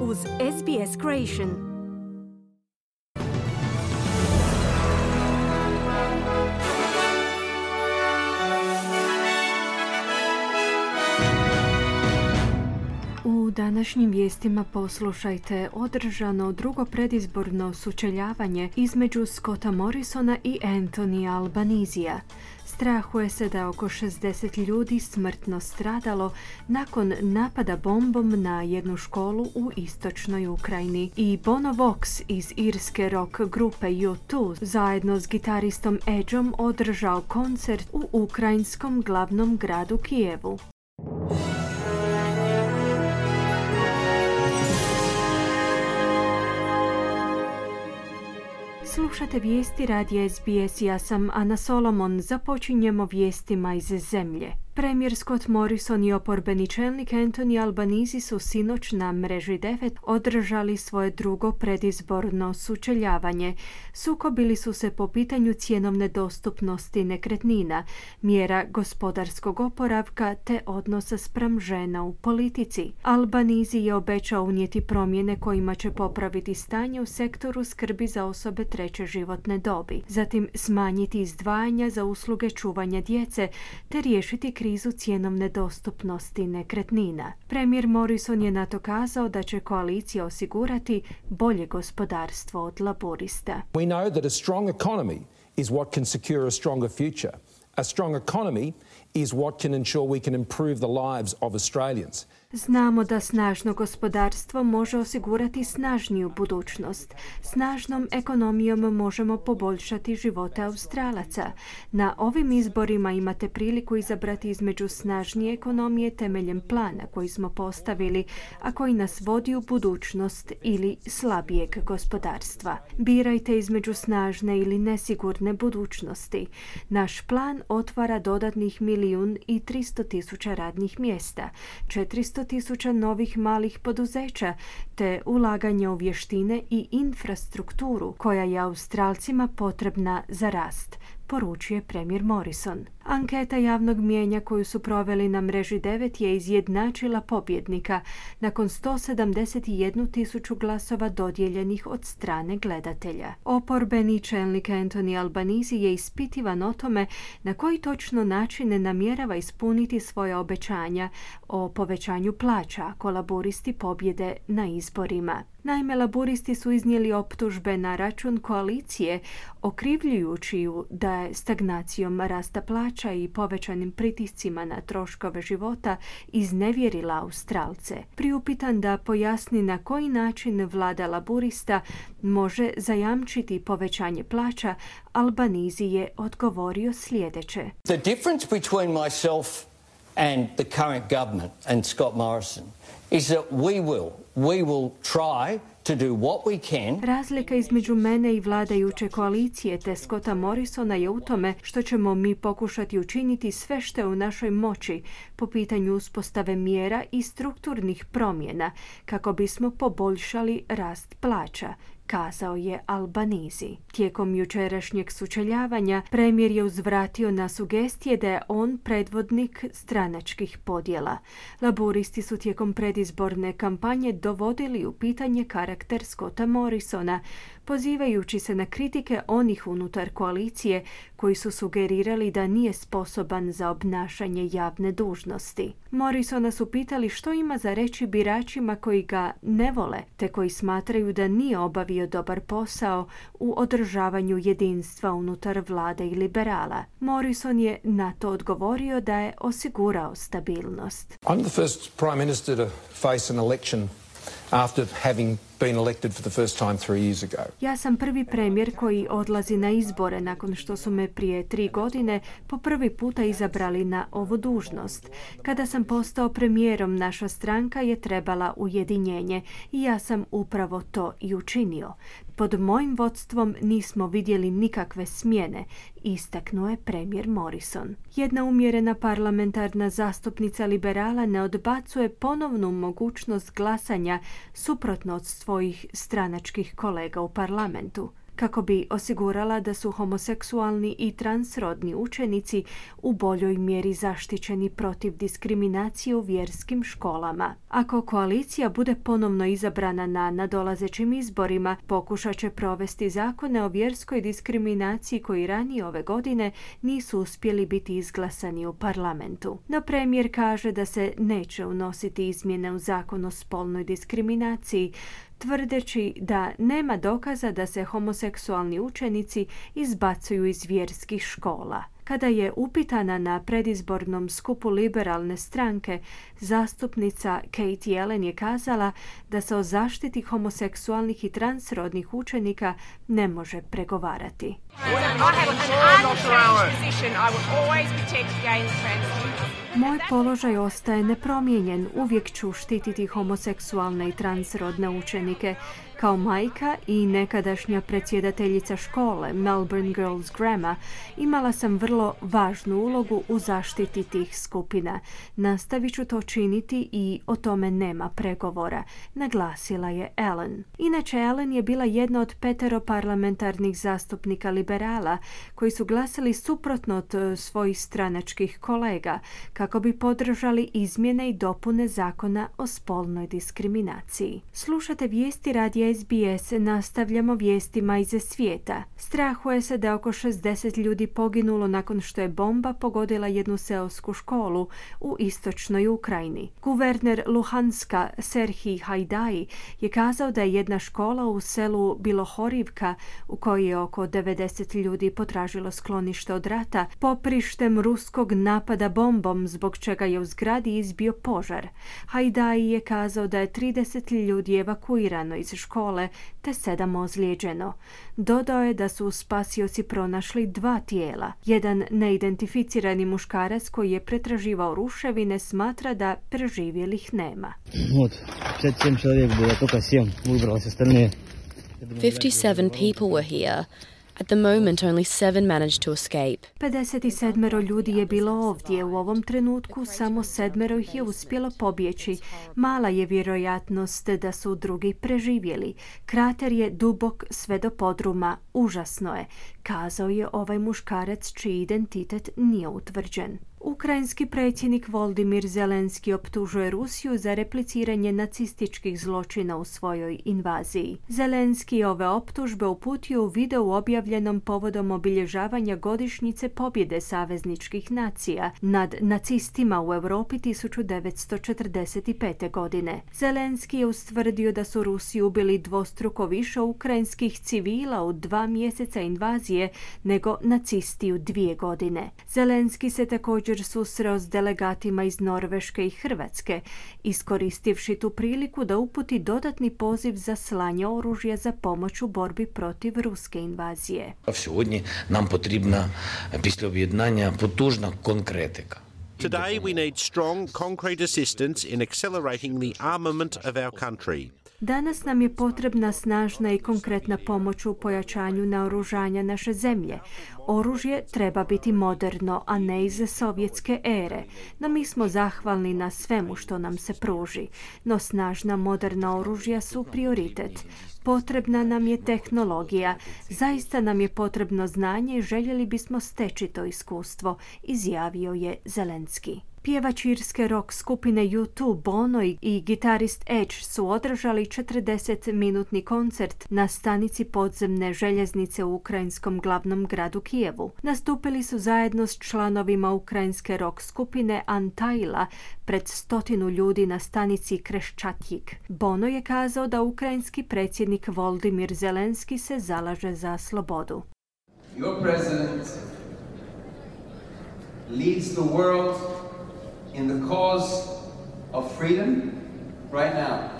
uz SBS Creation. U današnjim vijestima poslušajte održano drugo predizborno sučeljavanje između Scotta Morrisona i Anthony Albanizija. Strahuje se da oko 60 ljudi smrtno stradalo nakon napada bombom na jednu školu u istočnoj Ukrajini. I Bono Vox iz irske rock grupe U2 zajedno s gitaristom Edgeom održao koncert u ukrajinskom glavnom gradu Kijevu. Slušate vijesti radija SBS, ja sam Ana Solomon. Započinjemo vijestima iz zemlje. Premijer Scott Morrison i oporbeni čelnik Anthony Albanizi su sinoć na mreži 9 održali svoje drugo predizborno sučeljavanje. Sukobili su se po pitanju cjenovne dostupnosti nekretnina, mjera gospodarskog oporavka te odnosa spram žena u politici. Albanizi je obećao unijeti promjene kojima će popraviti stanje u sektoru skrbi za osobe treće životne dobi, zatim smanjiti izdvajanja za usluge čuvanja djece te riješiti krizu cjenovne dostupnosti nekretnina. Premijer Morrison je na to kazao da će koalicija osigurati bolje gospodarstvo od laborista. We know that a strong economy is what can secure a stronger future. A strong economy is what can ensure we can improve the lives of Australians. Znamo da snažno gospodarstvo može osigurati snažniju budućnost. Snažnom ekonomijom možemo poboljšati živote Australaca. Na ovim izborima imate priliku izabrati između snažnije ekonomije temeljem plana koji smo postavili, a koji nas vodi u budućnost ili slabijeg gospodarstva. Birajte između snažne ili nesigurne budućnosti. Naš plan otvara dodatnih milijun i 300 tisuća radnih mjesta, 400 tisuća novih malih poduzeća te ulaganje u vještine i infrastrukturu koja je Australcima potrebna za rast, poručuje premijer Morrison. Anketa javnog mijenja koju su proveli na mreži 9 je izjednačila pobjednika nakon 171 tisuću glasova dodijeljenih od strane gledatelja. Oporbeni čelnik Anthony Albanizi je ispitivan o tome na koji točno način ne namjerava ispuniti svoje obećanja o povećanju plaća ako laboristi pobjede na izborima. Naime, laburisti su iznijeli optužbe na račun koalicije, okrivljujući ju da je stagnacijom rasta plaća i povećanim pritiscima na troškove života iznevjerila Australce. Priupitan da pojasni na koji način vlada laburista može zajamčiti povećanje plaća, Albanizi je odgovorio sljedeće. The difference between myself and the current government and Scott Morrison is that we will, we will try to do what we can. Razlika između mene i vladajuće koalicije te Scotta Morrisona je u tome što ćemo mi pokušati učiniti sve što je u našoj moći po pitanju uspostave mjera i strukturnih promjena kako bismo poboljšali rast plaća kazao je Albanizi. Tijekom jučerašnjeg sučeljavanja premijer je uzvratio na sugestije da je on predvodnik stranačkih podjela. Laburisti su tijekom predizborne kampanje dovodili u pitanje karakter Scotta Morrisona, pozivajući se na kritike onih unutar koalicije koji su sugerirali da nije sposoban za obnašanje javne dužnosti. Morrisona su pitali što ima za reći biračima koji ga ne vole, te koji smatraju da nije obavio dobar posao u održavanju jedinstva unutar vlade i liberala. Morrison je na to odgovorio da je osigurao stabilnost. I'm the first prime minister to face an election after having been elected for the first time three years ago. Ja sam prvi premijer koji odlazi na izbore nakon što su me prije tri godine po prvi puta izabrali na ovu dužnost. Kada sam postao premijerom, naša stranka je trebala ujedinjenje i ja sam upravo to i učinio. Pod mojim vodstvom nismo vidjeli nikakve smjene, istaknuo je premijer Morrison. Jedna umjerena parlamentarna zastupnica liberala ne odbacuje ponovnu mogućnost glasanja suprotno od svojih stranačkih kolega u parlamentu. Kako bi osigurala da su homoseksualni i transrodni učenici u boljoj mjeri zaštićeni protiv diskriminacije u vjerskim školama. Ako koalicija bude ponovno izabrana na nadolazećim izborima, pokušat će provesti zakone o vjerskoj diskriminaciji koji ranije ove godine nisu uspjeli biti izglasani u parlamentu. No premijer kaže da se neće unositi izmjene u zakon o spolnoj diskriminaciji, tvrdeći da nema dokaza da se homoseksualni učenici izbacuju iz vjerskih škola. Kada je upitana na predizbornom skupu liberalne stranke, zastupnica Kate Yellen je kazala da se o zaštiti homoseksualnih i transrodnih učenika ne može pregovarati. Moj položaj ostaje nepromijenjen. Uvijek ću štititi homoseksualne i transrodne učenike. Kao majka i nekadašnja predsjedateljica škole Melbourne Girls Grammar imala sam vrlo važnu ulogu u zaštiti tih skupina. Nastavit ću to činiti i o tome nema pregovora, naglasila je Ellen. Inače, Ellen je bila jedna od petero parlamentarnih zastupnika liberala koji su glasali suprotno od e, svojih stranačkih kolega kako bi podržali izmjene i dopune zakona o spolnoj diskriminaciji. Slušate vijesti radija SBS nastavljamo vijestima iz svijeta. Strahuje se da oko 60 ljudi poginulo nakon što je bomba pogodila jednu seosku školu u istočnoj Ukrajini. Guverner Luhanska Serhij Hajdai je kazao da je jedna škola u selu Bilohorivka u kojoj je oko 90 ljudi potražilo sklonište od rata poprištem ruskog napada bombom zbog čega je u zgradi izbio požar. Hajdai je kazao da je 30 ljudi evakuirano iz škole te sedam ozlijeđeno. Dodao je da su spasioci pronašli dva tijela. Jedan neidentificirani muškarac koji je pretraživao ruševine smatra da preživjelih nema. 57 people were here. At the moment, only seven managed to escape. 57 ljudi je bilo ovdje. U ovom trenutku samo sedmero ih je uspjelo pobjeći. Mala je vjerojatnost da su drugi preživjeli. Krater je dubok sve do podruma. Užasno je, kazao je ovaj muškarac čiji identitet nije utvrđen. Ukrajinski predsjednik Voldimir Zelenski optužuje Rusiju za repliciranje nacističkih zločina u svojoj invaziji. Zelenski ove optužbe uputio u videu objavljenom povodom obilježavanja godišnjice pobjede savezničkih nacija nad nacistima u Europi 1945. godine. Zelenski je ustvrdio da su Rusi ubili dvostruko više ukrajinskih civila u dva mjeseca invazije nego nacisti u dvije godine. Zelenski se također također susreo s delegatima iz Norveške i Hrvatske, iskoristivši tu priliku da uputi dodatni poziv za slanje oružja za pomoć u borbi protiv ruske invazije. Сьогодні nam potribna після об'єднання потужна конкретика. Today we need strong concrete assistance in accelerating the armament of our country. Danas nam je potrebna snažna i konkretna pomoć u pojačanju naoružanja naše zemlje. Oružje treba biti moderno, a ne iz sovjetske ere, no mi smo zahvalni na svemu što nam se pruži. No snažna moderna oružja su prioritet. Potrebna nam je tehnologija, zaista nam je potrebno znanje i željeli bismo steći to iskustvo, izjavio je Zelenski. Pjevač irske rock skupine U2 Bono i gitarist Edge su održali 40-minutni koncert na stanici podzemne željeznice u ukrajinskom glavnom gradu Kijevu. Nastupili su zajedno s članovima ukrajinske rock skupine Antaila pred stotinu ljudi na stanici Kreščatjik. Bono je kazao da ukrajinski predsjednik Voldimir Zelenski se zalaže za slobodu. Your president leads the world in the cause of freedom right now.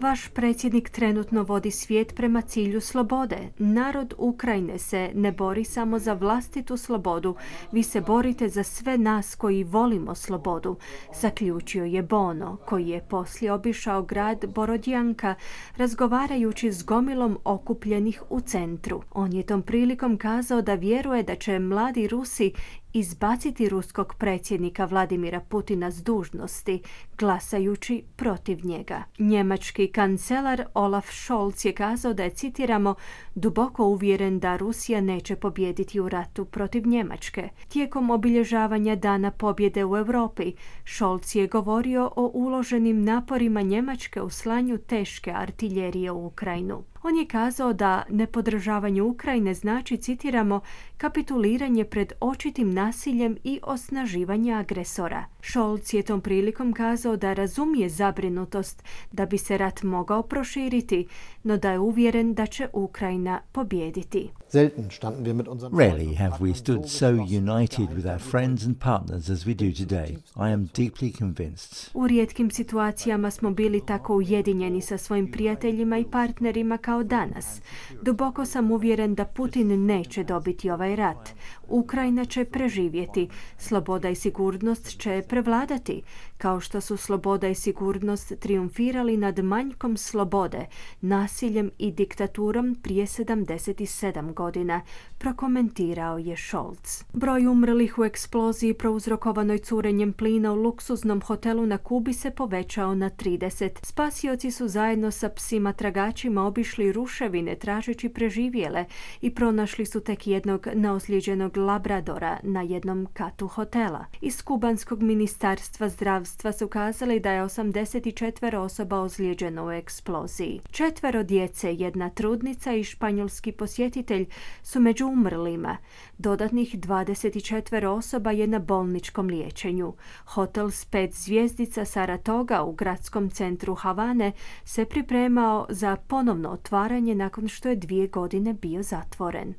Vaš predsjednik trenutno vodi svijet prema cilju slobode. Narod Ukrajine se ne bori samo za vlastitu slobodu, vi se borite za sve nas koji volimo slobodu, zaključio je Bono, koji je poslije obišao grad Borodjanka, razgovarajući s gomilom okupljenih u centru. On je tom prilikom kazao da vjeruje da će mladi Rusi izbaciti ruskog predsjednika Vladimira Putina s dužnosti, glasajući protiv njega. Njemački kancelar Olaf Scholz je kazao da je, citiramo, duboko uvjeren da Rusija neće pobijediti u ratu protiv Njemačke. Tijekom obilježavanja Dana pobjede u Europi, Scholz je govorio o uloženim naporima Njemačke u slanju teške artiljerije u Ukrajinu. On je kazao da nepodržavanje Ukrajine znači, citiramo, kapituliranje pred očitim nasiljem i osnaživanje agresora. Scholz je tom prilikom kazao da razumije zabrinutost da bi se rat mogao proširiti, no da je uvjeren da će Ukrajina pobijediti. Rarely have we stood so united with our friends and partners as we do today. I am deeply convinced. U rijetkim situacijama smo bili tako ujedinjeni sa svojim prijateljima i partnerima kao danas. Duboko sam uvjeren da Putin neće dobiti ovaj rat. Ukrajina će preživjeti. Sloboda i sigurnost će prevladati, kao što su sloboda i sigurnost triumfirali nad manjkom slobode, nasiljem i diktaturom prije 77 godina, prokomentirao je Scholz. Broj umrlih u eksploziji prouzrokovanoj curenjem plina u luksuznom hotelu na Kubi se povećao na 30. Spasioci su zajedno sa psima tragačima obišli ruševine tražeći preživjele i pronašli su tek jednog neozlijeđenog labradora na jednom katu hotela. Iz kubanskog ministarstva zdravstva su kazali da je 84 osoba ozlijeđeno u eksploziji. Četvero djece, jedna trudnica i španjolski posjetitelj su među umrlima. Dodatnih 24 osoba je na bolničkom liječenju. Hotel s pet zvijezdica Saratoga u gradskom centru Havane se pripremao za ponovno otvaranje nakon što je dvije godine bio zatvoren.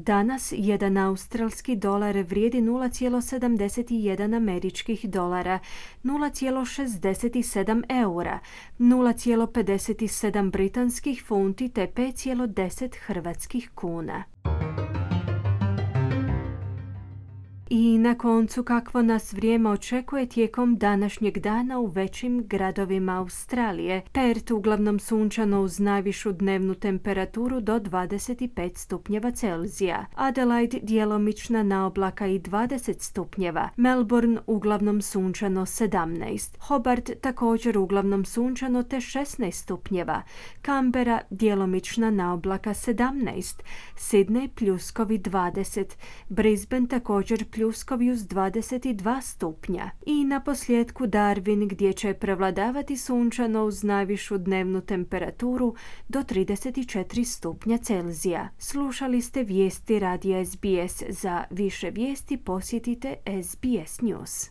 Danas jedan australski dolar vrijedi 0,71 američkih dolara, 0,67 eura, 0,57 britanskih funti te 5,10 hrvatskih kuna. I na koncu kakvo nas vrijeme očekuje tijekom današnjeg dana u većim gradovima Australije. Perth uglavnom sunčano uz najvišu dnevnu temperaturu do 25 stupnjeva Celzija. Adelaide djelomična na oblaka i 20 stupnjeva. Melbourne uglavnom sunčano 17. Hobart također uglavnom sunčano te 16 stupnjeva. Canberra djelomična na oblaka 17. Sydney pljuskovi 20. Brisbane također pljuskovi uz 22 stupnja. I na posljedku Darwin gdje će prevladavati sunčano uz najvišu dnevnu temperaturu do 34 stupnja Celzija. Slušali ste vijesti radija SBS. Za više vijesti posjetite SBS News.